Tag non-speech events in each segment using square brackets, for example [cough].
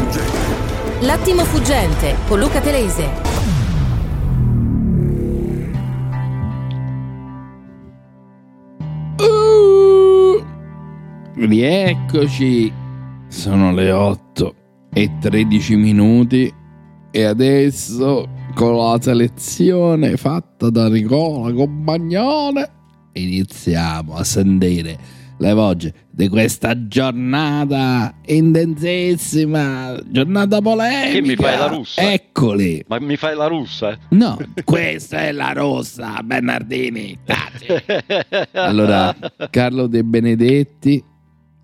fuggente. L'attimo fuggente con Luca Telese. Uh, rieccoci. Sono le 8 e 13 minuti e adesso con la selezione fatta da Nicola Compagnone iniziamo a sentire le voci di questa giornata intensissima, giornata polemica. Che mi fai la russa? Eccoli. Ma mi fai la russa? No, questa è la rossa, Bernardini. [laughs] allora, Carlo De Benedetti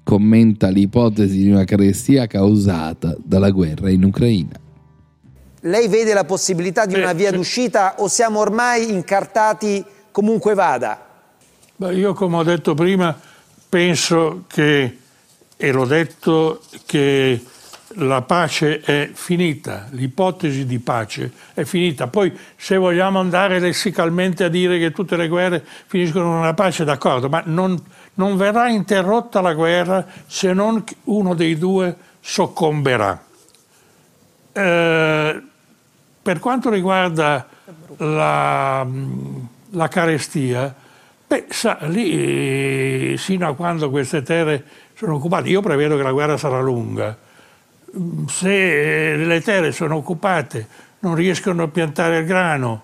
commenta l'ipotesi di una carestia causata dalla guerra in Ucraina. Lei vede la possibilità di una via d'uscita o siamo ormai incartati comunque vada? Beh, io come ho detto prima penso che, e l'ho detto, che la pace è finita, l'ipotesi di pace è finita. Poi se vogliamo andare lessicalmente a dire che tutte le guerre finiscono con una pace, d'accordo, ma non, non verrà interrotta la guerra se non uno dei due soccomberà. Eh, per quanto riguarda la, la carestia, beh, sa, lì sino a quando queste terre sono occupate, io prevedo che la guerra sarà lunga. Se le terre sono occupate, non riescono a piantare il grano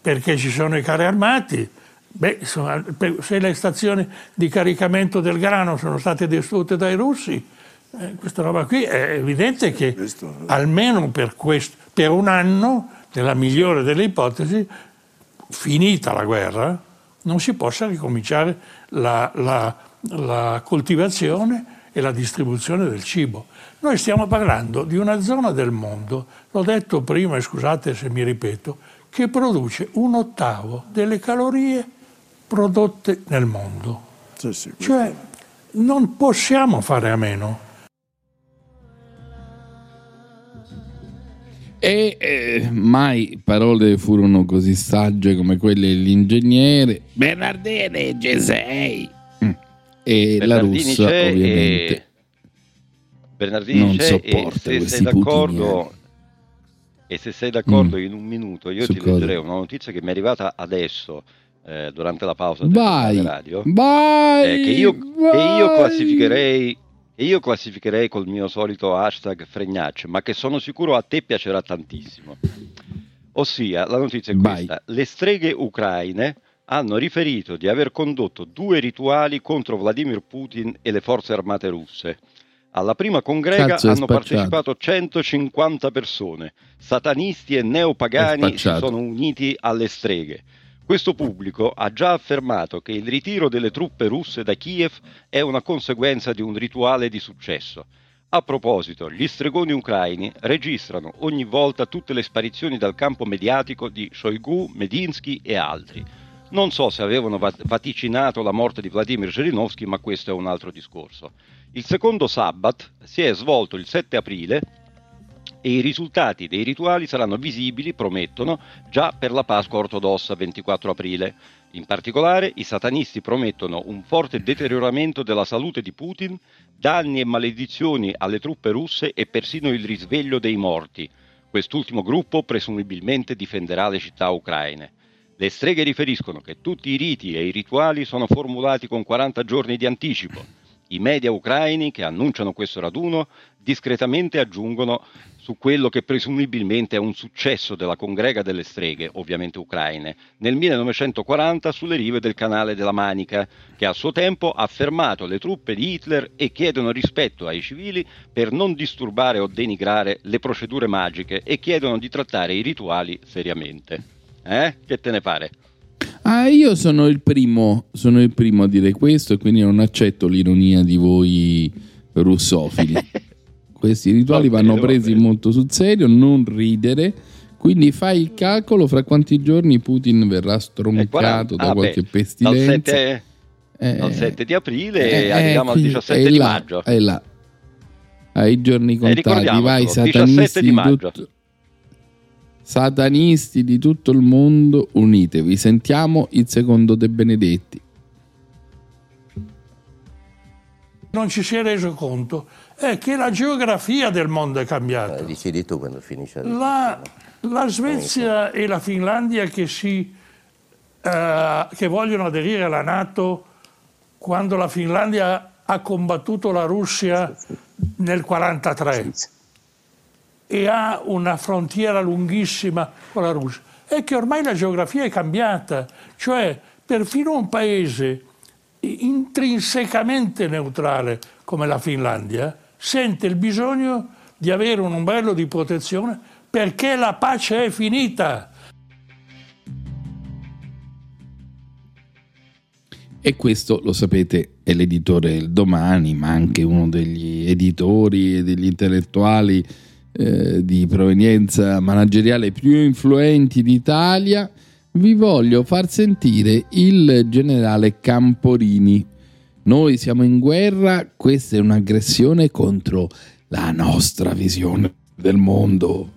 perché ci sono i carri armati, beh, insomma, se le stazioni di caricamento del grano sono state distrutte dai russi, eh, questa roba qui è evidente che almeno per, questo, per un anno, nella migliore delle ipotesi, finita la guerra, non si possa ricominciare la, la, la coltivazione e la distribuzione del cibo. Noi stiamo parlando di una zona del mondo, l'ho detto prima e scusate se mi ripeto, che produce un ottavo delle calorie prodotte nel mondo. Sì, sì, cioè non possiamo fare a meno. E eh, mai parole furono così sagge come quelle dell'ingegnere Bernardini Gesei mm. e Bernardini la russa c'è ovviamente e... Bernardini non c'è sopporta e se sei d'accordo putiniani. e se sei d'accordo Mm. in un minuto io Su ti cosa? leggerei una notizia che mi è arrivata adesso eh, durante la pausa vai radio vai eh, che, io, che io vai! classificherei che io classificherei col mio solito hashtag fregnacce, ma che sono sicuro a te piacerà tantissimo. Ossia, la notizia è questa: le streghe ucraine hanno riferito di aver condotto due rituali contro Vladimir Putin e le forze armate russe. Alla prima congrega Cazzo, hanno partecipato 150 persone. Satanisti e neopagani si sono uniti alle streghe. Questo pubblico ha già affermato che il ritiro delle truppe russe da Kiev è una conseguenza di un rituale di successo. A proposito, gli stregoni ucraini registrano ogni volta tutte le sparizioni dal campo mediatico di Shoigu, Medinsky e altri. Non so se avevano va- vaticinato la morte di Vladimir Zhirinovsky, ma questo è un altro discorso. Il secondo Sabbat si è svolto il 7 aprile e i risultati dei rituali saranno visibili, promettono, già per la Pasqua ortodossa 24 aprile. In particolare, i satanisti promettono un forte deterioramento della salute di Putin, danni e maledizioni alle truppe russe e persino il risveglio dei morti. Quest'ultimo gruppo presumibilmente difenderà le città ucraine. Le streghe riferiscono che tutti i riti e i rituali sono formulati con 40 giorni di anticipo. I media ucraini che annunciano questo raduno discretamente aggiungono su quello che presumibilmente è un successo della congrega delle streghe, ovviamente ucraine, nel 1940 sulle rive del canale della Manica, che a suo tempo ha fermato le truppe di Hitler e chiedono rispetto ai civili per non disturbare o denigrare le procedure magiche e chiedono di trattare i rituali seriamente. Eh? Che te ne pare? Ah, io sono il primo, sono il primo a dire questo e quindi non accetto l'ironia di voi russofili. [laughs] Questi rituali Va vanno presi molto sul serio, non ridere. Quindi fai il calcolo fra quanti giorni Putin verrà Eh, stroncato 40 da ah, qualche beh, Dal pestilenza. 7, Eh, dal 7 di aprile eh, arriviamo al qui, 17 è di là, maggio. È là. Ai giorni contati, ricordiamocelo, vai 17 satanisti di di maggio. tutto- Satanisti di tutto il mondo, unitevi. Sentiamo il secondo De Benedetti. non ci si è reso conto è che la geografia del mondo è cambiata. Eh, Decidi tu quando finisce la, la Svezia e la Finlandia che, si, eh, che vogliono aderire alla Nato quando la Finlandia ha combattuto la Russia nel 1943 e ha una frontiera lunghissima con la Russia, è che ormai la geografia è cambiata, cioè perfino un paese intrinsecamente neutrale come la Finlandia sente il bisogno di avere un ombrello di protezione perché la pace è finita. E questo, lo sapete, è l'editore del domani, ma anche uno degli editori e degli intellettuali eh, di provenienza manageriale più influenti d'Italia. Vi voglio far sentire il generale Camporini. Noi siamo in guerra, questa è un'aggressione contro la nostra visione del mondo.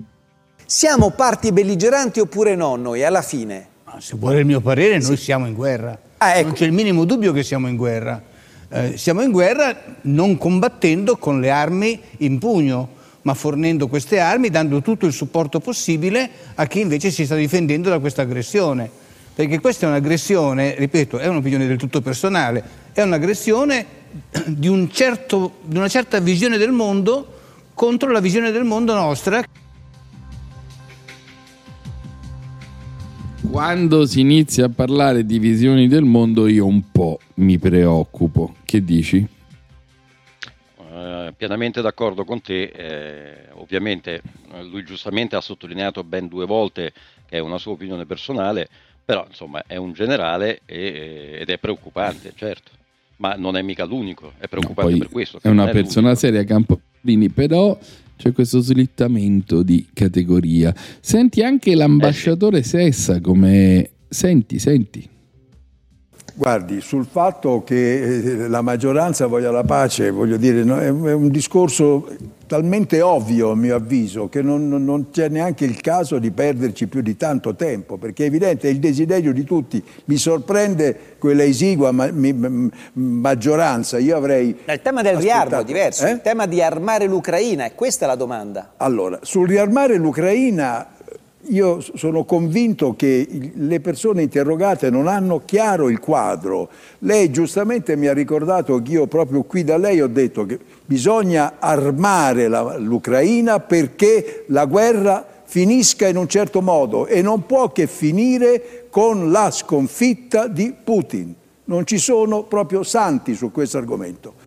Siamo parti belligeranti oppure no noi alla fine? Se vuole il mio parere, noi siamo in guerra. Ah, ecco. Non c'è il minimo dubbio che siamo in guerra. Eh, siamo in guerra non combattendo con le armi in pugno, ma fornendo queste armi, dando tutto il supporto possibile a chi invece si sta difendendo da questa aggressione. Perché questa è un'aggressione, ripeto, è un'opinione del tutto personale, è un'aggressione [clears throat] di, un certo, di una certa visione del mondo contro la visione del mondo nostra. Quando si inizia a parlare di visioni del mondo io un po' mi preoccupo. Che dici? Eh, pienamente d'accordo con te, eh, ovviamente eh, lui giustamente ha sottolineato ben due volte che è una sua opinione personale, però insomma è un generale e- ed è preoccupante, certo, ma non è mica l'unico, è preoccupante Poi per questo. è una non persona l'unico. seria Camporini, però c'è questo slittamento di categoria. Senti anche l'ambasciatore Sessa come... Senti, senti. Guardi, sul fatto che eh, la maggioranza voglia la pace, voglio dire, no, è un discorso talmente ovvio a mio avviso che non, non- c'è neanche il caso di perderci più di tanto tempo, perché è evidente, è il desiderio di tutti. Mi sorprende quella esigua ma- mi- maggioranza. Io avrei... Il tema del riarmo è diverso, Eh? il tema di armare l'Ucraina, e questa è la domanda. Allora, sul riarmare l'Ucraina, io sono convinto che le persone interrogate non hanno chiaro il quadro. Lei giustamente mi ha ricordato che io proprio qui da lei ho detto che bisogna armare l'Ucraina perché la guerra finisca in un certo modo e non può che finire con la sconfitta di Putin. Non ci sono proprio santi su questo argomento.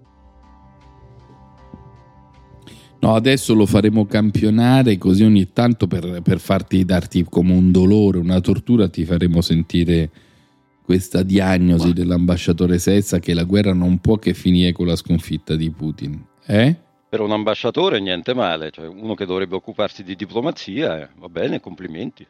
No, adesso lo faremo campionare così ogni tanto per, per farti darti come un dolore, una tortura, ti faremo sentire questa diagnosi dell'ambasciatore Sessa che la guerra non può che finire con la sconfitta di Putin. Eh? Per un ambasciatore niente male, cioè uno che dovrebbe occuparsi di diplomazia, eh, va bene, complimenti.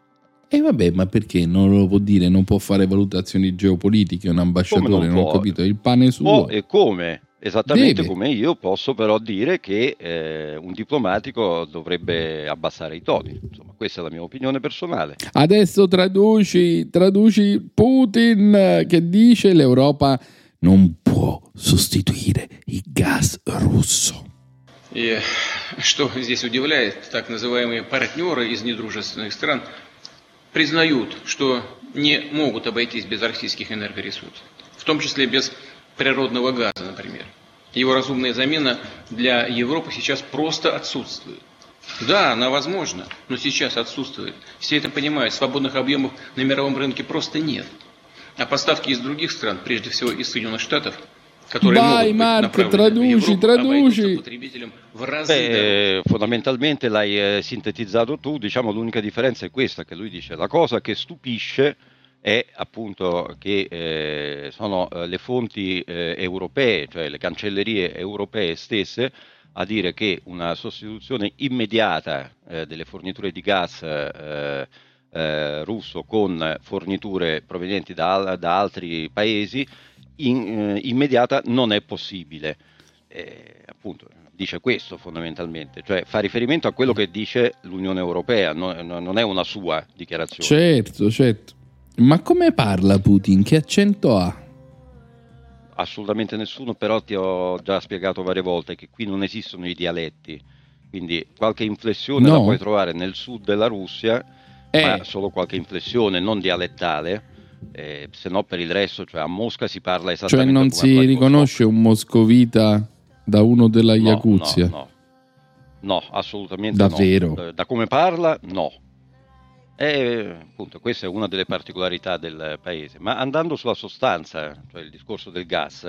E vabbè, ma perché non lo può dire? Non può fare valutazioni geopolitiche un ambasciatore, Come non, non ho capito, il pane suo. Può e come? Esattamente Deve. come io posso però dire che eh, un diplomatico dovrebbe abbassare i toni. Insomma, questa è la mia opinione personale. Adesso traduci, traduci Putin eh, che dice l'Europa non può sostituire il gas russo. И что здесь удивляет, так называемые партнеры из недружественных стран признают, что не могут обойтись без российских энергоресурсов, в том числе без природного газа, например. Его разумная замена для Европы сейчас просто отсутствует. Да, она возможна, но сейчас отсутствует. Все это понимают, свободных объемов на мировом рынке просто нет. А поставки из других стран, прежде всего из Соединенных Штатов, которые Vai, могут быть Marco, traduci, traduci. потребителям в разы. Beh, fondamentalmente l'hai eh, sintetizzato tu, diciamo l'unica differenza è questa che lui dice, la cosa che stupisce è appunto che eh, sono eh, le fonti eh, europee, cioè le cancellerie europee stesse, a dire che una sostituzione immediata eh, delle forniture di gas eh, eh, russo con forniture provenienti da, da altri paesi in- immediata non è possibile. Appunto, dice questo fondamentalmente, cioè fa riferimento a quello che dice l'Unione Europea, no- non è una sua dichiarazione. Certo, certo. Ma come parla Putin? Che accento ha? assolutamente nessuno, però ti ho già spiegato varie volte che qui non esistono i dialetti, quindi qualche inflessione No. la puoi trovare nel sud della Russia, Eh. ma solo qualche inflessione, non dialettale, eh, se no per il resto, cioè a Mosca si parla Cioè esattamente non come a si riconosce un moscovita da uno della No, Iacuzia. No, no. No, assolutamente Davvero? no. Da come parla, no. E appunto, questa è una delle particolarità del paese. Ma andando sulla sostanza, cioè il discorso del gas,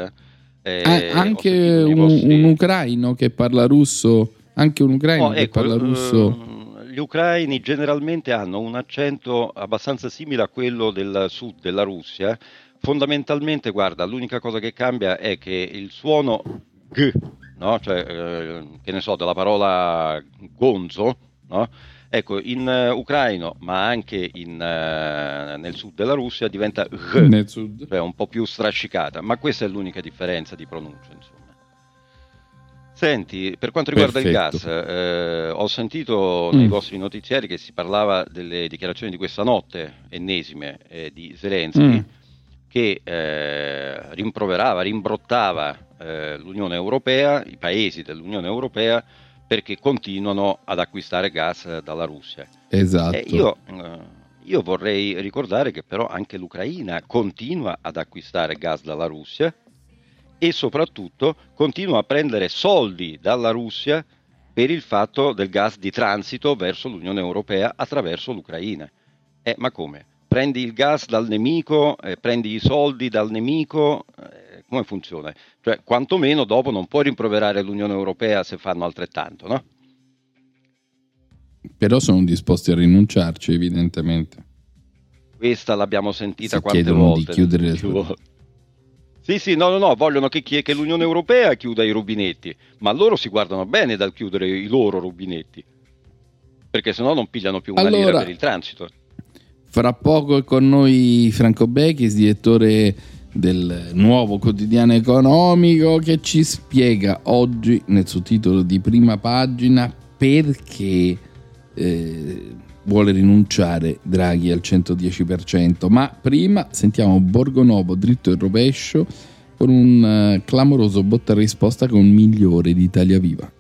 eh, Ah, ho anche un, vostri- un ucraino che parla russo, anche un ucraino No, che ecco, parla russo. ehm, gli ucraini generalmente hanno un accento abbastanza simile a quello del sud della Russia. Fondamentalmente, guarda, l'unica cosa che cambia è che il suono G, no? cioè, eh, che ne so, della parola gonzo, no? Ecco, in eh, ucraino, ma anche in, eh, nel sud della Russia, diventa G, Nel sud. cioè un po' più strascicata, ma questa è l'unica differenza di pronuncia, insomma. Senti, per quanto riguarda il gas, Perfetto. eh, ho sentito nei Mm. vostri notiziari che si parlava delle dichiarazioni di questa notte, ennesime, eh, di Zelensky, Mm. che eh, rimproverava, rimbrottava eh, l'Unione Europea, i paesi dell'Unione Europea, perché continuano ad acquistare gas eh, dalla Russia. Esatto. Eh, io, io vorrei ricordare che però anche l'Ucraina continua ad acquistare gas dalla Russia e soprattutto continua a prendere soldi dalla Russia per il fatto del gas di transito verso l'Unione Europea attraverso l'Ucraina. Eh, ma come? Prendi il gas dal nemico, eh, prendi i soldi dal nemico, eh, come funziona? Cioè, quantomeno dopo non puoi rimproverare l'Unione Europea se fanno altrettanto, no? Però sono disposti a rinunciarci, evidentemente. Questa l'abbiamo sentita Si quante chiedono di volte. chiudere le sue- volte. Sì, sì, no, no, no, vogliono che, che l'Unione Europea chiuda i rubinetti, ma loro si guardano bene dal chiudere i loro rubinetti, perché sennò non pigliano più una lira Allora- per il transito. Fra poco è con noi Franco Bechis, direttore del nuovo quotidiano economico, che ci spiega oggi nel suo titolo di prima pagina perché eh, vuole rinunciare Draghi al 110%. Ma prima sentiamo Borgonovo dritto e rovescio con un eh, clamoroso botta risposta con migliore di Italia Viva.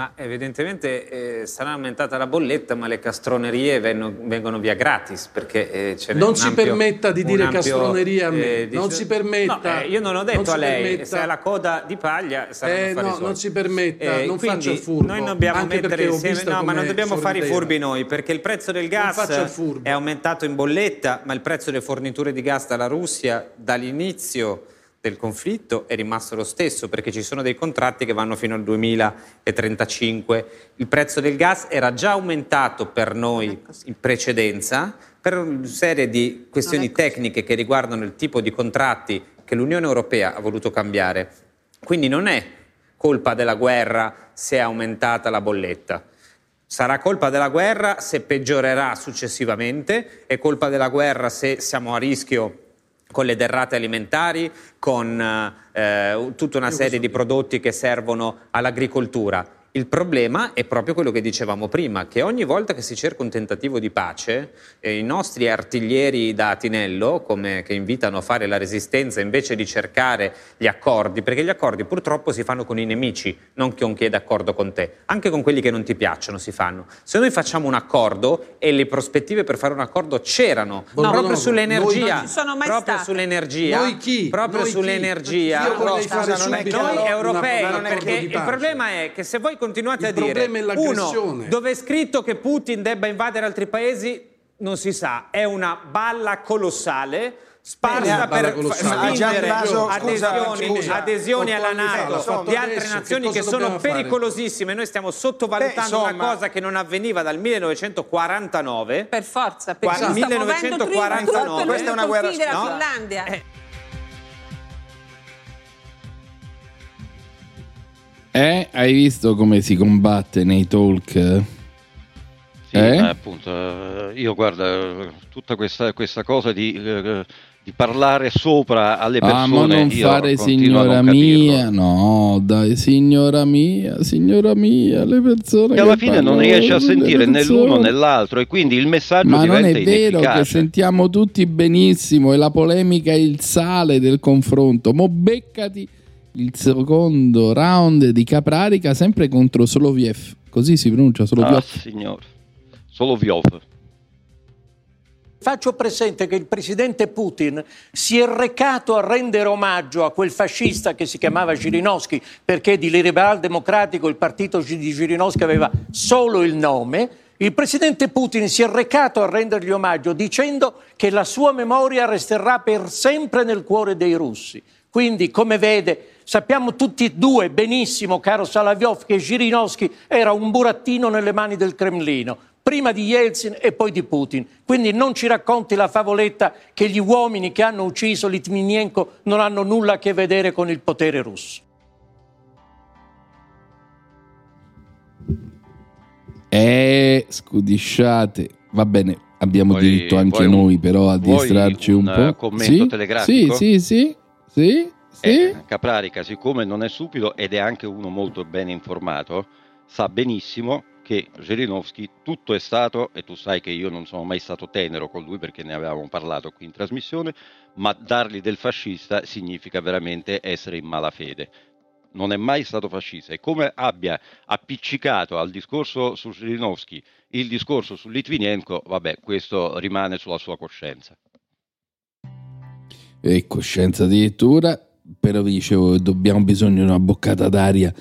Ma evidentemente eh, sarà aumentata la bolletta, ma le castronerie venno- vengono via gratis perché eh, ce Non si ampio- permetta di dire ampio, castronerie a me, eh, non dice- si permetta. No, eh, io non ho Non detto si a lei permetta. se ha la coda di paglia saranno Eh, no, non si permetta, non quindi faccia il furbo, Noi dobbiamo anche mettere insieme, no, ma non dobbiamo fare i furbi noi perché il prezzo del gas è aumentato in bolletta, ma il prezzo delle forniture di gas dalla Russia dall'inizio del conflitto è rimasto lo stesso perché ci sono dei contratti che vanno fino al 2035. Il prezzo del gas era già aumentato per noi in precedenza per una serie di questioni tecniche che riguardano il tipo di contratti che l'Unione Europea ha voluto cambiare. Quindi non è colpa della guerra se è aumentata la bolletta. Sarà colpa della guerra se peggiorerà successivamente, è colpa della guerra se siamo a rischio con le derrate alimentari, con eh, tutta una serie di prodotti che servono all'agricoltura. Il problema è proprio quello che dicevamo prima, che ogni volta che si cerca un tentativo di pace, eh, i nostri artiglieri da Atinello, come, che invitano a fare la resistenza invece di cercare gli accordi, perché gli accordi purtroppo si fanno con i nemici, non con chi è d'accordo con te, anche con quelli che non ti piacciono si fanno. Se noi facciamo un accordo e le prospettive per fare un accordo c'erano, No, proprio no, sull'energia, sono mai proprio state. sull'energia, Noi chi? proprio Noi chi? sull'energia, Io vorrei fare Scusa, non è noi europei, perché il problema è che se voi continuate Il a dire problema è l'aggressione. uno, dove è scritto che Putin debba invadere altri paesi, non si sa, è una balla colossale. Sparsa per spingere adesioni, scusa. adesioni alla Nato di altre adesso, nazioni che sono fare? pericolosissime. Noi stiamo sottovalutando Beh, una cosa che non avveniva dal 1949. Per forza, muovendo 1949, truppe questa è una guerra- no? Finlandia. Eh, Eh, hai visto come si combatte nei talk? Sì, Eh? ma appunto, eh, io guarda, tutta questa, questa cosa di, eh, di parlare sopra alle persone. Ah, ma non fare signora non mia, no, dai, signora mia, signora mia, le persone Che alla che fine non riesce a sentire né l'uno né l'altro e quindi il messaggio Ma non diventa è vero che sentiamo tutti benissimo e la polemica è il sale del confronto. Mo beccati il secondo round di Caprarica sempre contro Soloviev. Così si pronuncia Ah, Soloviev. signor. Solo Viov. Faccio presente che il presidente Putin si è recato a rendere omaggio a quel fascista che si chiamava Zhirinovsky, perché di liberal democratico il partito di Zhirinovsky aveva solo il nome. Il presidente Putin si è recato a rendergli omaggio dicendo che la sua memoria resterà per sempre nel cuore dei russi. Quindi, come vede, sappiamo tutti e due benissimo, caro Salaviov, che Zhirinovsky era un burattino nelle mani del Cremlino prima di Yeltsin e poi di Putin. Quindi non ci racconti la favoletta che gli uomini che hanno ucciso Litvinenko non hanno nulla a che vedere con il potere russo. Eh, scudisciate. Va bene, abbiamo Vuoi- diritto anche vuoi un- noi però a distrarci un, un, po'. eh, commento sì? telegrafico? Sì, sì, sì, sì, sì. Eh, Caprarica, siccome non è stupido ed è anche uno molto bene informato, sa benissimo che Zhirinovsky tutto è stato, e tu sai che io non sono mai stato tenero con lui perché ne avevamo parlato qui in trasmissione, ma dargli del fascista significa veramente essere in malafede. Non è mai stato fascista e come abbia appiccicato al discorso su Zhirinovsky il discorso su Litvinenko, vabbè, questo rimane sulla sua coscienza. e coscienza addirittura, però vi dicevo dobbiamo bisogno di una boccata d'aria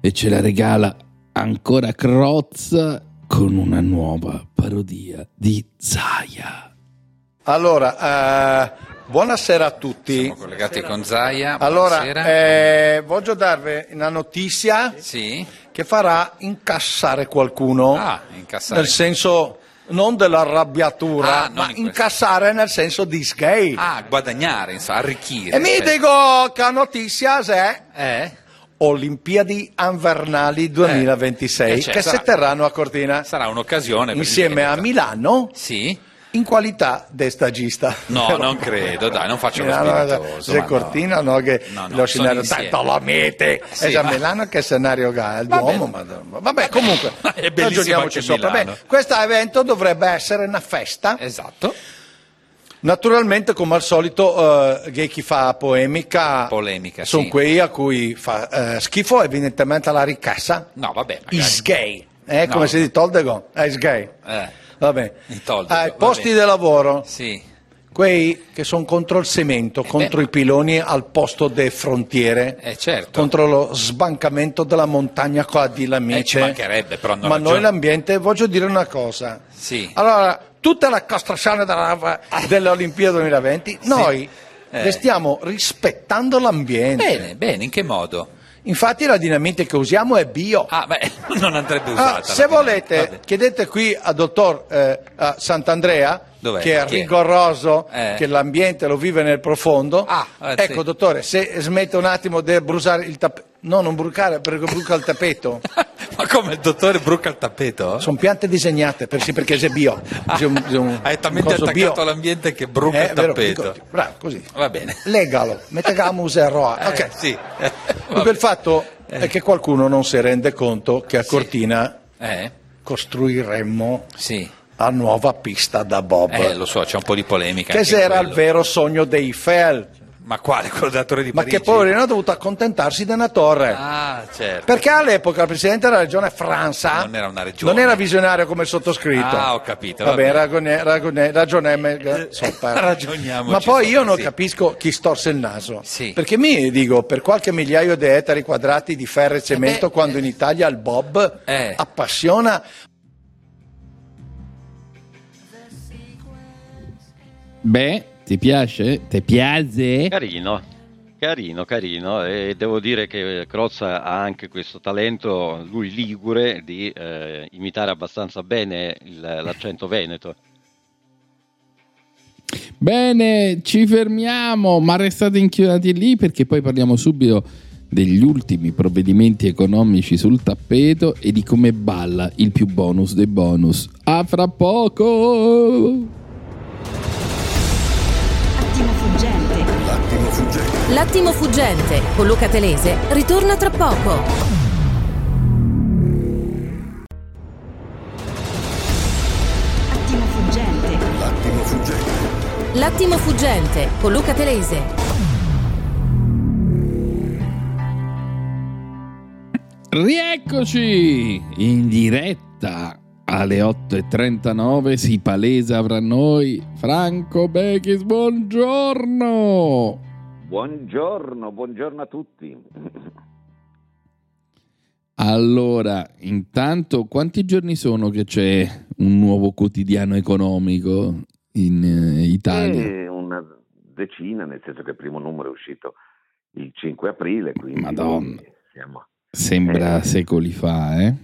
e ce la regala ancora Crozza con una nuova parodia di Zaya. Allora, eh, buonasera a tutti. Siamo collegati con Zaia. Allora, buonasera. eh, voglio darvi una notizia che farà incassare qualcuno. Ah, incassare. Nel senso non dell'arrabbiatura, Ah, ma questo. incassare nel senso di sgay. Ah, guadagnare, insomma, arricchire. e mi dico che notizia è Eh? Olimpiadi Invernali 2026 Eh, certo, che sarà- si terranno a Cortina Sarà un'occasione. insieme a il- Milano Sì? In qualità di stagista. No, [laughs] non credo, dai, non faccio [laughs] lo spiritoso. se ma no. Cortina no, che No, no, lo scenario tanto lo mette [laughs] Sì, già ma- Milano che scenario ha il Vabbè. Duomo madonna. vabbè comunque È ragioniamoci sopra. Beh, questo evento dovrebbe essere una festa Esatto. naturalmente come al solito eh, che chi fa polemica Polemica, sono sì. quei a cui fa eh, schifo evidentemente la ricchezza No, vabbè, magari. is gay eh, come No. si dice Toldego è is gay Eh, vabbè ai va posti di lavoro Sì. quei che sono contro il cemento, contro i piloni al posto delle frontiere, Eh, certo. contro lo sbancamento della montagna qua di Eh, però hanno Ma ragione. noi l'ambiente, voglio dire una cosa. Sì. Allora, tutta la costruzione della- delle Olimpiadi 2020, noi Eh. le stiamo rispettando l'ambiente. Bene, bene, in che modo? Infatti la dinamite che usiamo è bio. Ah, beh, [laughs] non andrebbe Ah, usata. se la volete. Vabbè. chiedete qui al dottor eh, a Sant'Andrea, Dov'è? che è Chi è? rigoroso, Eh. che l'ambiente lo vive nel profondo. Ah, eh, ecco, sì. dottore, se smette un attimo di bruciare il tappeto. No, non brucare perché bruca il tappeto. [laughs] [laughs] Ma come il dottore bruca il tappeto? Sono piante disegnate per sì, perché è bio. C'è un- c'è un- Hai talmente attaccato bio. all'ambiente che bruca Eh, il vero, tappeto. dico, bravo, così. Va bene. Legalo, mettiamo userò. Eh, Ok. sì. Eh, [laughs] Dunque il fatto è che qualcuno non si rende conto che a Cortina Eh? costruiremmo Sì. la nuova pista da bob. Eh, lo so, c'è un po' di polemica. che era il quello. vero sogno dei Eiffel, Ma quale? Quello della Torre di ma Parigi? che poverino ha dovuto accontentarsi di una torre. Ah, certo. Perché all'epoca il presidente della regione Francia Non era una regione. non era visionario come il sottoscritto. Ah, ho capito, Vabbè, va bene. ragione, ragione, ragione, so, per- [laughs] Ragioniamoci Ma poi io sopra, non sì. capisco chi storse il naso. Sì. Perché mi dico, per qualche migliaio di ettari quadrati di ferro e cemento, beh, quando in Italia il Bob Eh. appassiona Beh, ti piace? Ti piace? Carino, carino, carino. E devo dire che Crozza ha anche questo talento, lui ligure, di eh, imitare abbastanza bene il- l'accento veneto. Bene, ci fermiamo, ma restate inchiodati lì perché poi parliamo subito degli ultimi provvedimenti economici sul tappeto e di come balla il più bonus dei bonus. A fra poco! L'attimo fuggente con Luca Telese ritorna tra poco. Attimo fuggente. L'attimo fuggente. L'attimo fuggente con Luca Telese. Rieccoci in diretta alle 8.39 si palesa fra noi Franco Bechis, buongiorno! Buongiorno, buongiorno a tutti. Allora, intanto quanti giorni sono che c'è un nuovo quotidiano economico in eh, Italia? Eh, una decina, nel senso che il primo numero è uscito il 5 aprile, quindi Madonna. siamo... Sembra Eh. secoli fa, eh?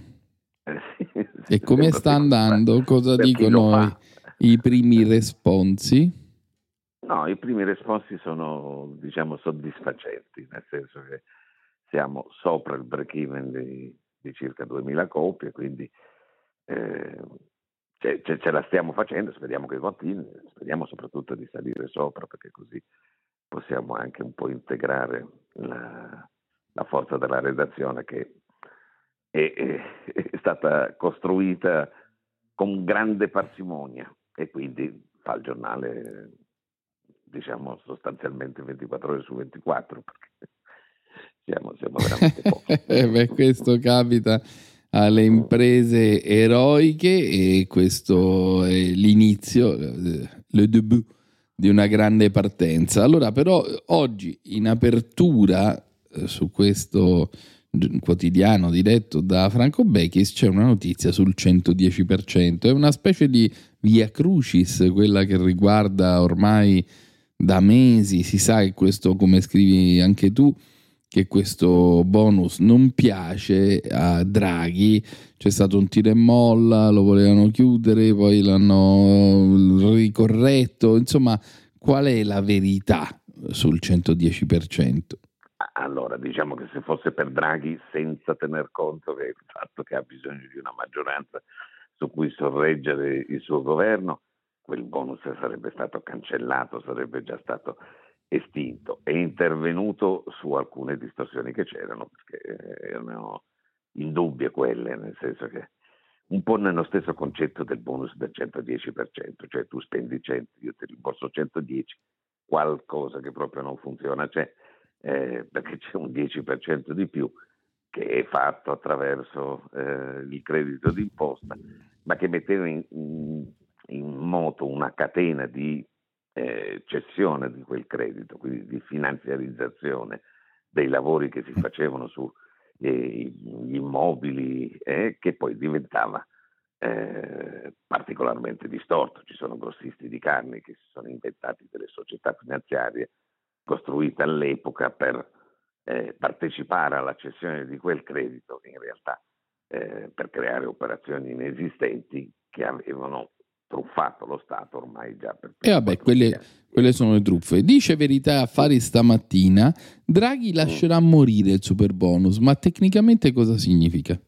eh, sì, E come sta fa. andando? Cosa Per dicono i primi responsi? No, i primi responsi sono, diciamo, soddisfacenti, nel senso che siamo sopra il break-even di, di circa 2000 copie, quindi eh, ce, ce- la stiamo facendo, speriamo che continui, speriamo soprattutto di salire sopra, perché così possiamo anche un po' integrare la, la forza della redazione che è, è- è stata costruita con grande parsimonia e quindi fa il giornale diciamo sostanzialmente 24 ore su 24 perché [laughs] siamo, siamo veramente pochi. [laughs] Eh, beh, questo capita alle imprese eroiche e questo è l'inizio, eh, le debut di una grande partenza. Allora, però, oggi in apertura eh, su questo quotidiano diretto da Franco Bechis c'è una notizia sul 110%. È una specie di via crucis, quella che riguarda ormai da mesi, si sa che questo, come scrivi anche tu, che questo bonus non piace a Draghi, c'è stato un tiro e molla, lo volevano chiudere, poi l'hanno ricorretto, insomma, qual è la verità sul 110%? Allora, diciamo che se fosse per Draghi, senza tener conto il fatto che ha bisogno di una maggioranza su cui sorreggere il suo governo, quel bonus sarebbe stato cancellato, sarebbe già stato estinto. È intervenuto su alcune distorsioni che c'erano, perché erano indubbie quelle, nel senso che un po' nello stesso concetto del bonus del 110%, cioè tu spendi 100, io ti rimborso 110, qualcosa che proprio non funziona c'è, eh, perché c'è un 10% di più che è fatto attraverso eh, il credito d'imposta, ma che metteva in, in- in moto una catena di eh, cessione di quel credito, quindi di finanziarizzazione dei lavori che si facevano su eh, gli immobili, eh, che poi diventava eh, particolarmente distorto. Ci sono grossisti di carne che si sono inventati delle società finanziarie costruite all'epoca per eh, partecipare alla cessione di quel credito, in realtà eh, per creare operazioni inesistenti che avevano truffato lo Stato ormai già per E vabbè, quelle, quelle sono le truffe. Dice Verità Affari stamattina, Draghi lascerà morire il super bonus, ma tecnicamente cosa significa?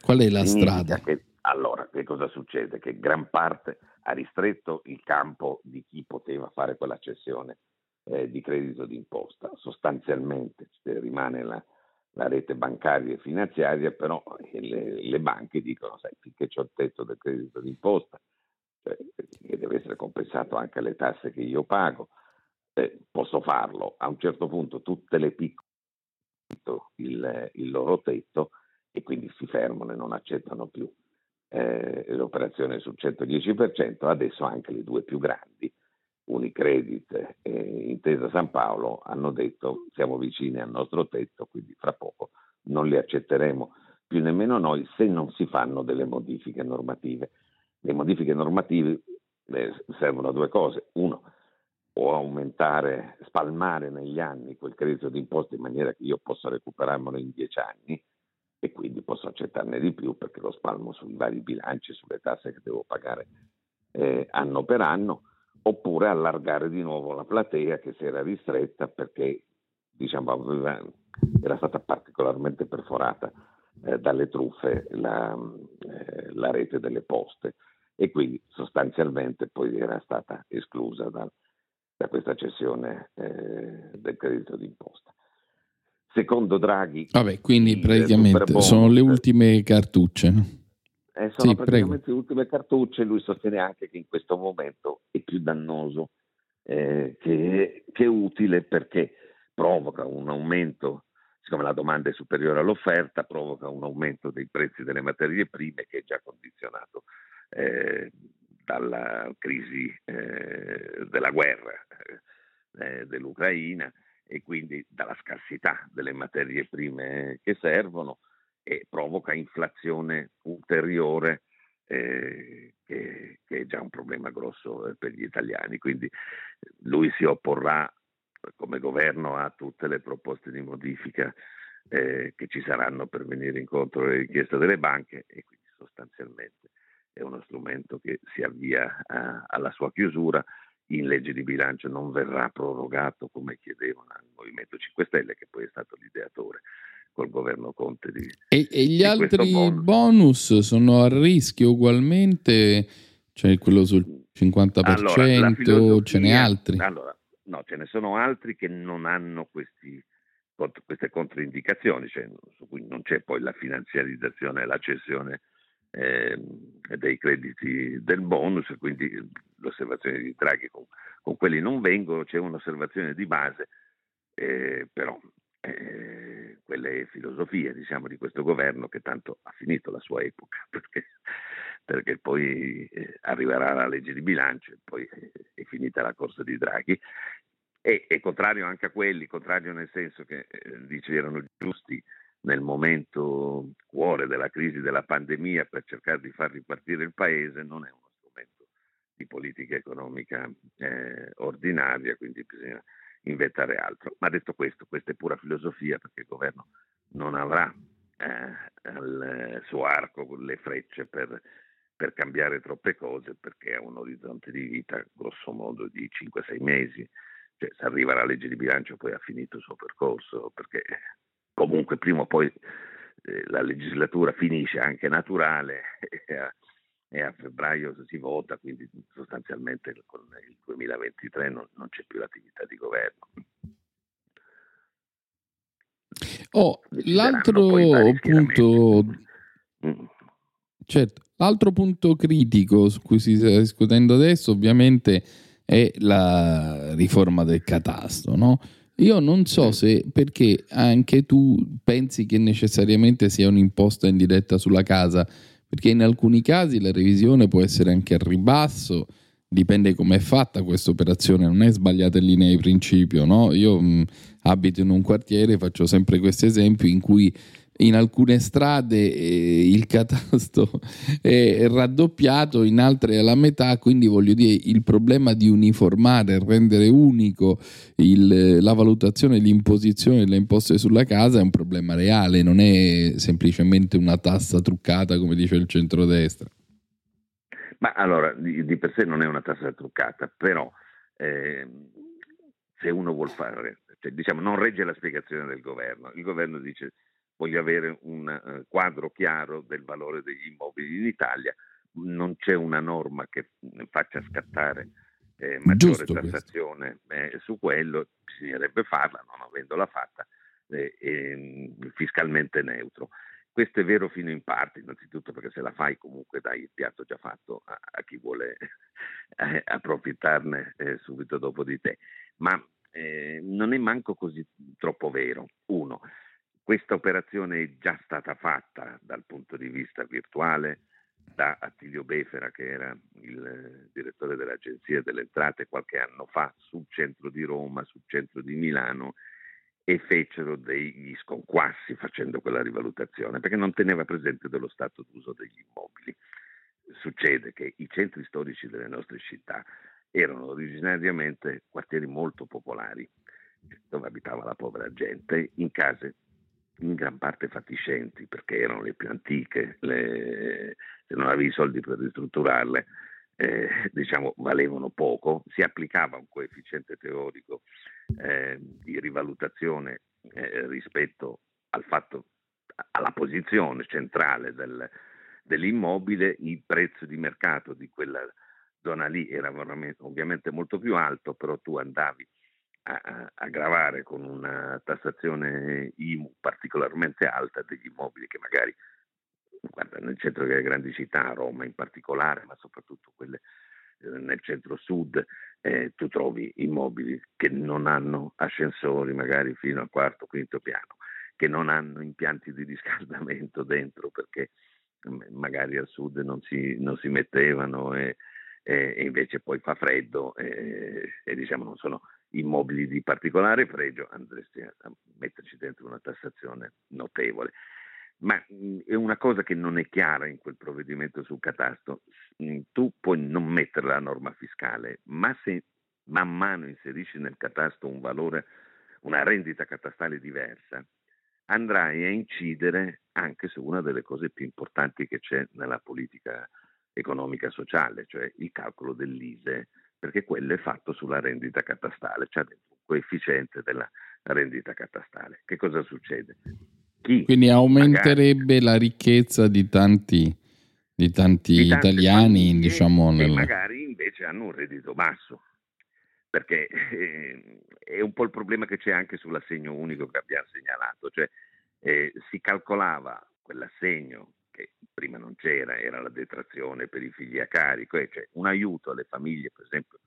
Qual è la Significa strada? che- allora, che cosa succede? Che gran parte ha ristretto il campo di chi poteva fare quella cessione eh, di credito d'imposta. Sostanzialmente rimane la, la rete bancaria e finanziaria, però eh, le, le banche dicono, sai, finché c'è il tetto del credito d'imposta, che deve essere compensato anche alle tasse che io pago, eh, posso farlo. A un certo punto tutte le piccole il, il loro tetto e quindi si fermano e non accettano più eh, l'operazione sul 110%, adesso anche le due più grandi, Unicredit e Intesa San Paolo, hanno detto siamo vicini al nostro tetto, quindi fra poco non li accetteremo più nemmeno noi se non si fanno delle modifiche normative. Le modifiche normative servono a due cose. Uno, o aumentare, spalmare negli anni quel credito d'imposta in maniera che io possa recuperarmelo in dieci anni e quindi posso accettarne di più perché lo spalmo sui vari bilanci, sulle tasse che devo pagare eh, anno per anno, oppure allargare di nuovo la platea che si era ristretta perché diciamo, aveva- era stata particolarmente perforata eh, dalle truffe la, eh, la rete delle poste e quindi sostanzialmente poi era stata esclusa dal, da questa cessione eh, del credito d'imposta. Secondo Draghi, Vabbè, quindi praticamente sono le ultime cartucce. no? eh, sono Sì, praticamente le ultime cartucce. Lui sostiene anche che in questo momento è più dannoso eh, che, che utile perché provoca un aumento, siccome la domanda è superiore all'offerta, provoca un aumento dei prezzi delle materie prime che è già condizionato eh, dalla crisi eh, della guerra eh, dell'Ucraina e quindi dalla scarsità delle materie prime che servono e provoca inflazione ulteriore eh, che, che è già un problema grosso eh, per gli italiani. Quindi eh, lui si opporrà come governo a tutte le proposte di modifica che ci saranno per venire incontro alle richieste delle banche e quindi sostanzialmente è uno strumento che si avvia a- alla sua chiusura. In legge di bilancio non verrà prorogato come chiedevano al Movimento 5 Stelle, che poi è stato l'ideatore col governo Conte di, E, e gli di altri bonus. bonus sono a rischio ugualmente? Cioè quello sul 50%, Allora, la ce n'è altri? Allora, no, ce ne sono altri che non hanno questi, queste controindicazioni, cioè, su cui non c'è poi la finanziarizzazione e la cessione ehm, dei crediti del bonus, quindi l'osservazione di Draghi con, con quelli non vengono, c'è un'osservazione di base, eh, però eh, quelle filosofie diciamo, di questo governo che tanto ha finito la sua epoca, [laughs] perché, perché poi eh, arriverà la legge di bilancio e poi eh, è finita la corsa di Draghi. E è contrario anche a quelli, contrario nel senso che eh, dice erano giusti nel momento cuore della crisi della pandemia per cercare di far ripartire il paese, non è uno strumento di politica economica eh, ordinaria, quindi bisogna inventare altro. Ma detto questo, questa è pura filosofia perché il governo non avrà eh, al suo arco le frecce per, per cambiare troppe cose perché ha un orizzonte di vita grosso modo di 5-6 mesi. Cioè, se arriva la legge di bilancio poi ha finito il suo percorso perché comunque prima o poi eh, la legislatura finisce anche naturale [laughs] e a, e a febbraio si vota, quindi sostanzialmente con il 2023 non, non c'è più l'attività di governo. Oh, l'altro punto, Mm. certo, l'altro punto critico su cui si sta discutendo adesso ovviamente è la riforma del catasto, no? Io non so se perché anche tu pensi che necessariamente sia un'imposta indiretta sulla casa, perché in alcuni casi la revisione può essere anche al ribasso, dipende come è fatta questa operazione, non è sbagliata in linea di principio, no? Io mh, abito in un quartiere, faccio sempre questo esempio in cui in alcune strade eh, il catasto è raddoppiato, in altre è alla metà, quindi voglio dire il problema di uniformare, rendere unico il- la valutazione l'imposizione delle imposte sulla casa è un problema reale, non è semplicemente una tassa truccata come dice il centrodestra. Ma allora, di, di per sé non è una tassa truccata, però ehm, se uno vuol fare, cioè, diciamo, non regge la spiegazione del governo. Il governo dice voglio avere un eh, quadro chiaro del valore degli immobili in Italia, non c'è una norma che faccia scattare eh, maggiore Giusto tassazione eh, su quello, bisognerebbe farla, non avendola fatta, eh, ehm, fiscalmente neutro. Questo è vero fino in parte, innanzitutto perché se la fai comunque dai il piatto già fatto a, a chi vuole [laughs] eh, approfittarne eh, subito dopo di te, ma non è manco così troppo vero. Uno, questa operazione è già stata fatta dal punto di vista virtuale da Attilio Befera, che era il eh, direttore dell'Agenzia delle Entrate qualche anno fa, sul centro di Roma, sul centro di Milano, e fecero degli sconquassi facendo quella rivalutazione, perché non teneva presente dello stato d'uso degli immobili. Succede che i centri storici delle nostre città erano originariamente quartieri molto popolari, dove abitava la povera gente, in case in gran parte fatiscenti, perché erano le più antiche, le- se non avevi i soldi per ristrutturarle, eh, diciamo, valevano poco, si applicava un coefficiente teorico eh, di rivalutazione eh, rispetto al fatto, alla posizione centrale del- dell'immobile, il prezzo di mercato di quella zona lì era ovviamente molto più alto, però tu andavi a, a, gravare con una tassazione IMU particolarmente alta degli immobili che magari, guarda, nel centro delle grandi città, Roma in particolare, ma soprattutto quelle eh, nel centro-sud, eh, tu trovi immobili che non hanno ascensori magari fino al quarto, quinto piano, che non hanno impianti di riscaldamento dentro perché magari al sud non si, non si mettevano e, e, invece poi fa freddo e, e diciamo non sono immobili di particolare pregio, andresti a metterci dentro una tassazione notevole. Ma è una cosa che non è chiara in quel provvedimento sul catasto. Tu puoi non mettere la norma fiscale, ma se man mano inserisci nel catasto un valore, una rendita catastale diversa, andrai a incidere anche su una delle cose più importanti che c'è nella politica economica sociale, cioè il calcolo dell'ISE, perché quello è fatto sulla rendita catastale, cioè un coefficiente della rendita catastale. Che cosa succede? Chi Quindi aumenterebbe magari, la ricchezza di tanti, di tanti di italiani, diciamo, nel... magari invece hanno un reddito basso perché eh, è un po' il problema che c'è anche sull'assegno unico che abbiamo segnalato, cioè eh, si calcolava quell'assegno che prima non c'era, era la detrazione per i figli a carico, cioè un aiuto alle famiglie, per esempio,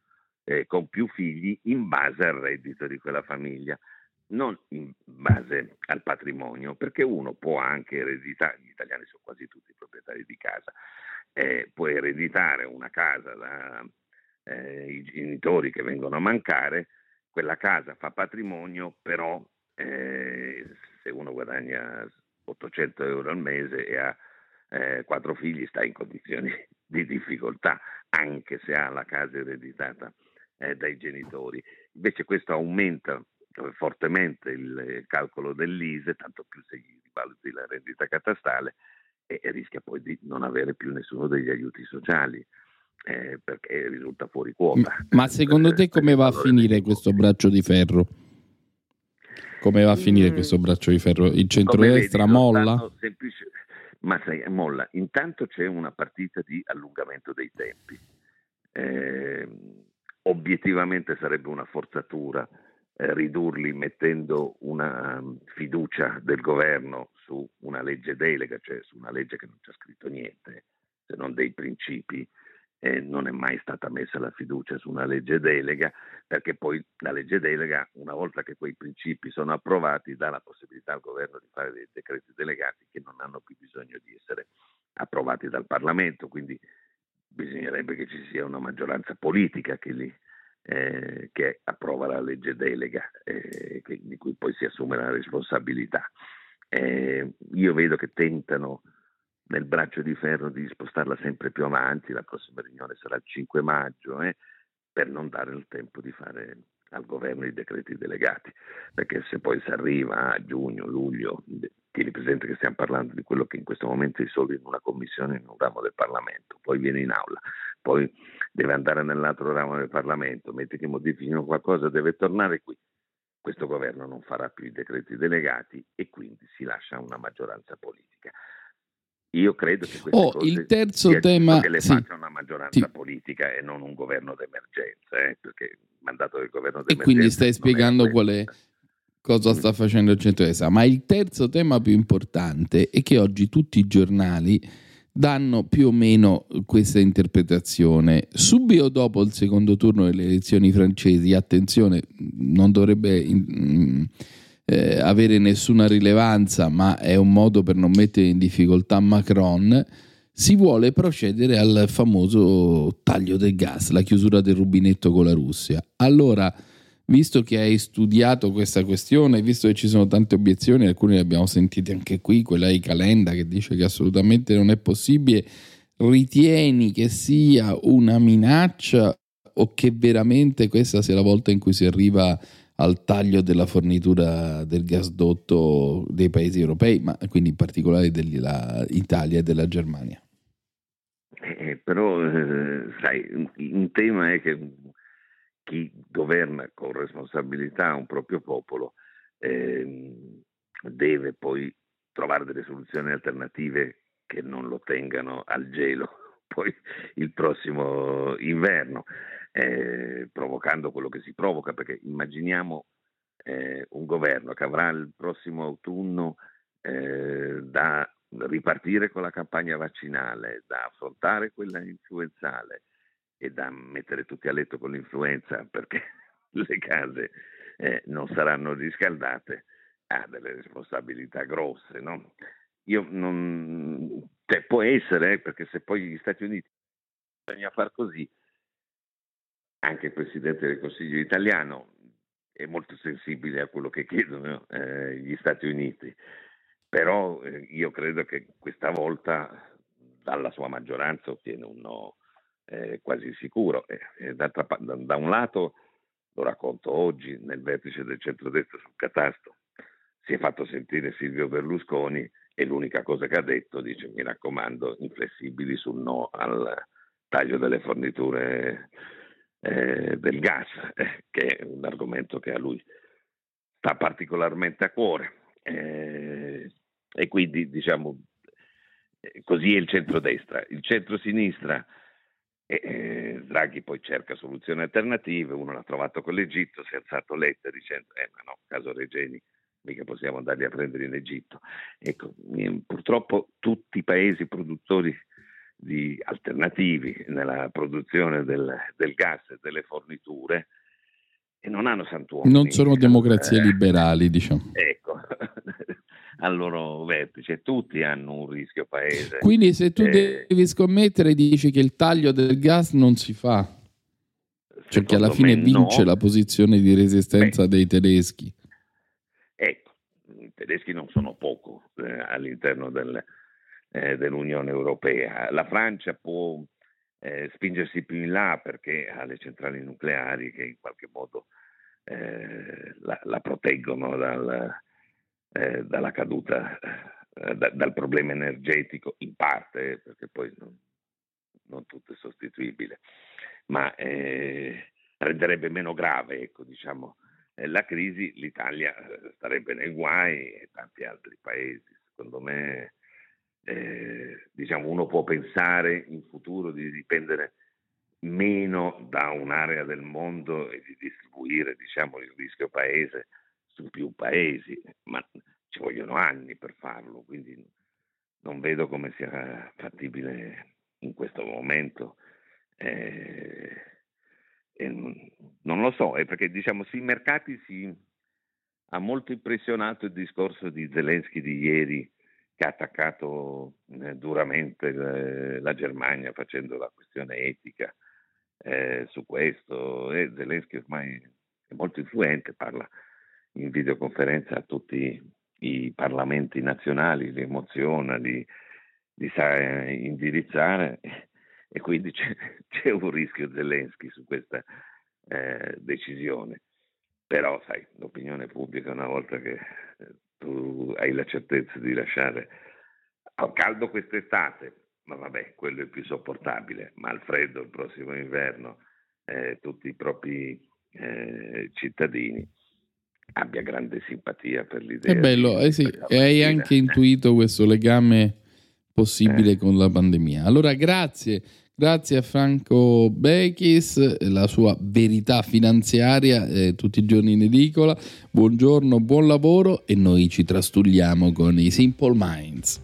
eh, con più figli in base al reddito di quella famiglia, non in base al patrimonio, perché uno può anche ereditare, gli italiani sono quasi tutti proprietari di casa, eh, può ereditare una casa da eh, i genitori che vengono a mancare, quella casa fa patrimonio, però eh, se uno guadagna 800 euro al mese e ha eh, quattro figli sta in condizioni [laughs] di difficoltà, anche se ha la casa ereditata eh, dai genitori. Invece questo aumenta eh, fortemente il calcolo dell'ISE, tanto più se gli rivaluti la rendita catastale e, e rischia poi di non avere più nessuno degli aiuti sociali. Eh, perché risulta fuori quota. Ma secondo te come va a finire questo braccio di ferro? Come va a finire mm. questo braccio di ferro? Il centrodestra molla? Semplice, ma sai, molla. Intanto c'è una partita di allungamento dei tempi. Eh, obiettivamente sarebbe una forzatura eh, ridurli mettendo una um, fiducia del governo su una legge delega, cioè su una legge che non c'è scritto niente, se non dei principi eh, non è mai stata messa la fiducia su una legge delega, perché poi la legge delega, una volta che quei principi sono approvati, dà la possibilità al governo di fare dei decreti delegati che non hanno più bisogno di essere approvati dal Parlamento, quindi bisognerebbe che ci sia una maggioranza politica che, li, eh, che approva la legge delega, eh, che, di cui poi si assume la responsabilità. Eh, io vedo che tentano nel braccio di ferro di spostarla sempre più avanti, la prossima riunione sarà il 5 maggio, eh, per non dare il tempo di fare al governo i decreti delegati, perché se poi si arriva a giugno, luglio, tieni presente che stiamo parlando di quello che in questo momento è solo in una commissione in un ramo del Parlamento, poi viene in aula, poi deve andare nell'altro ramo del Parlamento, metti che modifichino qualcosa, deve tornare qui. Questo governo non farà più i decreti delegati e quindi si lascia una maggioranza politica. Io credo che queste oh, il terzo tema che le sì. faccia una maggioranza sì. politica e non un governo d'emergenza, eh, perché il mandato del governo d'emergenza. E quindi stai spiegando è qual è cosa sta facendo il centro-destra. Ma il terzo tema più importante è che oggi tutti i giornali danno più o meno questa interpretazione. Subito dopo il secondo turno delle elezioni francesi, attenzione, non dovrebbe eh, avere nessuna rilevanza, ma è un modo per non mettere in difficoltà Macron, si vuole procedere al famoso taglio del gas, la chiusura del rubinetto con la Russia. Allora, visto che hai studiato questa questione, visto che ci sono tante obiezioni, alcune le abbiamo sentite anche qui, quella di Calenda che dice che assolutamente non è possibile, ritieni che sia una minaccia o che veramente questa sia la volta in cui si arriva al taglio della fornitura del gasdotto dei paesi europei, ma quindi in particolare dell'Italia e della Germania. Eh, però, eh, sai, un tema è che chi governa con responsabilità un proprio popolo eh, deve poi trovare delle soluzioni alternative che non lo tengano al gelo [laughs] poi il prossimo inverno, eh, provocando quello che si provoca, perché immaginiamo eh, un governo che avrà il prossimo autunno eh, da ripartire con la campagna vaccinale, da affrontare quella influenzale e da mettere tutti a letto con l'influenza perché [laughs] le case eh, non saranno riscaldate, ha delle responsabilità grosse. No? Io non, cioè, può essere, eh, perché se poi gli Stati Uniti bisogna far così, anche il Presidente del Consiglio italiano è molto sensibile a quello che chiedono eh, gli Stati Uniti, però eh, io credo che questa volta dalla sua maggioranza ottiene un no eh, quasi sicuro. Da, da, un lato, lo racconto oggi nel vertice del centrodestra sul catasto, si è fatto sentire Silvio Berlusconi e l'unica cosa che ha detto dice mi raccomando inflessibili sul no al taglio delle forniture eh, del gas, eh, che è un argomento che a lui sta particolarmente a cuore. Eh, e quindi diciamo eh, così è il centrodestra. Il centro-sinistra, eh, Draghi poi cerca soluzioni alternative, uno l'ha trovato con l'Egitto, si è alzato Letta dicendo eh ma no, caso Regeni mica possiamo andarli a prendere in Egitto. Ecco, purtroppo tutti i paesi produttori di alternativi nella produzione del, del gas e delle forniture e non hanno santuomini. Non sono democrazie eh, liberali, diciamo. Ecco, [laughs] al loro vertice, tutti hanno un rischio paese. Quindi se tu eh, devi scommettere dici che il taglio del gas non si fa, cioè che alla fine vince no. la posizione di resistenza Beh, dei tedeschi. Ecco, i tedeschi non sono poco eh, all'interno del, eh, dell'Unione Europea. La Francia può eh, spingersi più in là perché ha le centrali nucleari che in qualche modo eh, la, la, proteggono dal, eh, dalla caduta, eh, da, dal problema energetico, in parte, perché poi non, non tutto è sostituibile, ma eh, renderebbe meno grave, ecco, diciamo, la crisi, l'Italia starebbe nei guai e tanti altri paesi. Secondo me eh, diciamo, uno può pensare in futuro di dipendere meno da un'area del mondo e di distribuire diciamo, il rischio paese su più paesi, ma ci vogliono anni per farlo, quindi non vedo come sia fattibile in questo momento. Eh, non lo so, è perché diciamo sui mercati si ha molto impressionato il discorso di Zelensky di ieri che ha attaccato eh, duramente eh, la Germania facendo la questione etica eh, su questo e Zelensky ormai è molto influente, parla in videoconferenza a tutti i parlamenti nazionali, li emoziona, li, li sa eh, indirizzare e quindi c'è, [laughs] c'è, un rischio Zelensky su questa eh, decisione. Però sai, l'opinione pubblica una volta che eh, tu hai la certezza di lasciare al caldo quest'estate, ma vabbè, quello è più sopportabile, ma al freddo il prossimo inverno eh, tutti i propri eh, cittadini abbia grande simpatia per l'idea. È bello, eh sì, e hai anche intuito questo legame possibile eh. con la pandemia. Allora, grazie. Grazie a Franco Bechis, la sua verità finanziaria eh, tutti i giorni in edicola. Buongiorno, buon lavoro e noi ci trastulliamo con i Simple Minds.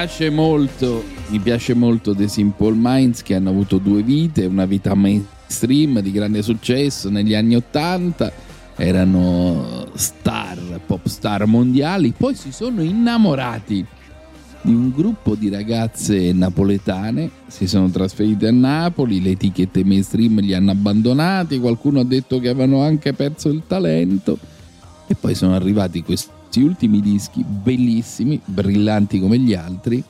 Piace molto, mi piace molto The Simple Minds che hanno avuto due vite, una vita mainstream di grande successo negli anni Ottanta, erano star, pop star mondiali, poi si sono innamorati di un gruppo di ragazze napoletane, si sono trasferite a Napoli, le etichette mainstream li hanno abbandonati, qualcuno ha detto che avevano anche perso il talento e poi sono arrivati questi ultimi dischi bellissimi, brillanti come gli altri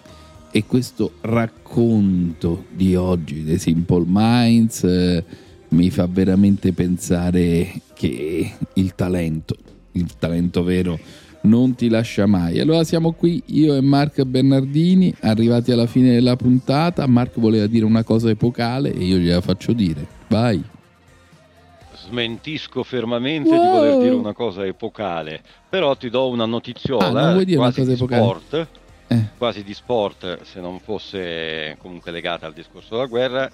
e questo racconto di oggi dei Simple Minds eh, mi fa veramente pensare che il talento, il talento vero non ti lascia mai. Allora siamo qui io e Mark Bernardini, arrivati alla fine della puntata. Mark voleva dire una cosa epocale e io gliela faccio dire. Vai. Smentisco fermamente di voler dire una cosa epocale, però ti do una Ah, notiziola, non vuoi dire una quasi cosa di epocale? sport, Eh. quasi di sport, se non fosse comunque legata al discorso della guerra,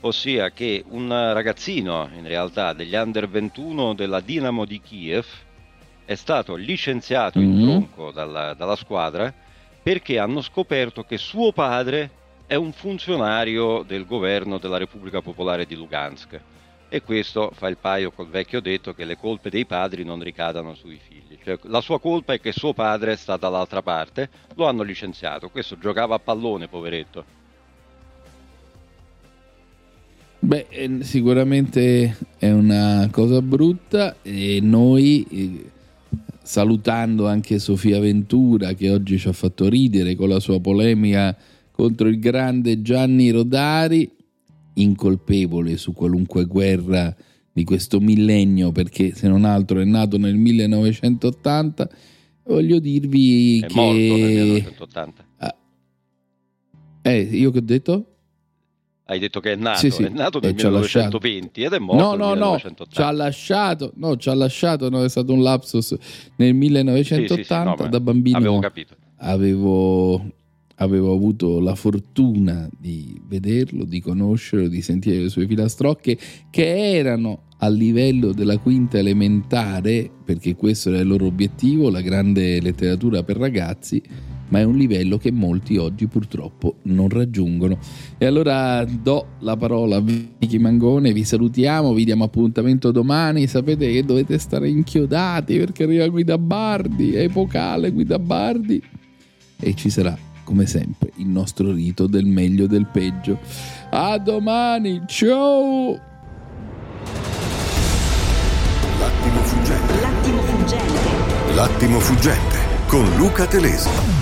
ossia che un ragazzino, in realtà degli under 21 della Dinamo di Kiev, è stato licenziato in Mhm. tronco dalla, dalla squadra perché hanno scoperto che suo padre è un funzionario del governo della Repubblica Popolare di Lugansk. E questo fa il paio col vecchio detto che le colpe dei padri non ricadano sui figli. Cioè, la sua colpa è che suo padre sta dall'altra parte, lo hanno licenziato. Questo giocava a pallone, poveretto. Beh, eh, sicuramente è una cosa brutta e noi, eh, salutando anche Sofia Ventura che oggi ci ha fatto ridere con la sua polemica contro il grande Gianni Rodari, incolpevole su qualunque guerra di questo millennio perché se non altro è nato nel 1980, voglio dirvi È che... morto nel 1980. Eh, io che ho detto? Hai detto che è nato, Sì, sì, è nato nel e ci ha lasciato. 1920 ed è morto No, nel no, no, 1980. ci ha lasciato, no, ci ha lasciato, no, è stato un lapsus nel 1980 Sì, sì, sì, no, da bambino. avevo capito. Avevo, avevo avuto la fortuna di vederlo, di conoscerlo, di sentire le sue filastrocche che erano a livello della quinta elementare, perché questo era il loro obiettivo, la grande letteratura per ragazzi, ma è un livello che molti oggi purtroppo non raggiungono. E allora do la parola a Vicky Mangone, vi salutiamo, vi diamo appuntamento domani, sapete che dovete stare inchiodati perché arriva Guida Bardi, epocale Guida Bardi e ci sarà come sempre il nostro rito del meglio e del peggio. A domani, ciao! L'attimo fuggente. L'attimo fuggente. L'attimo fuggente con Luca Telesi.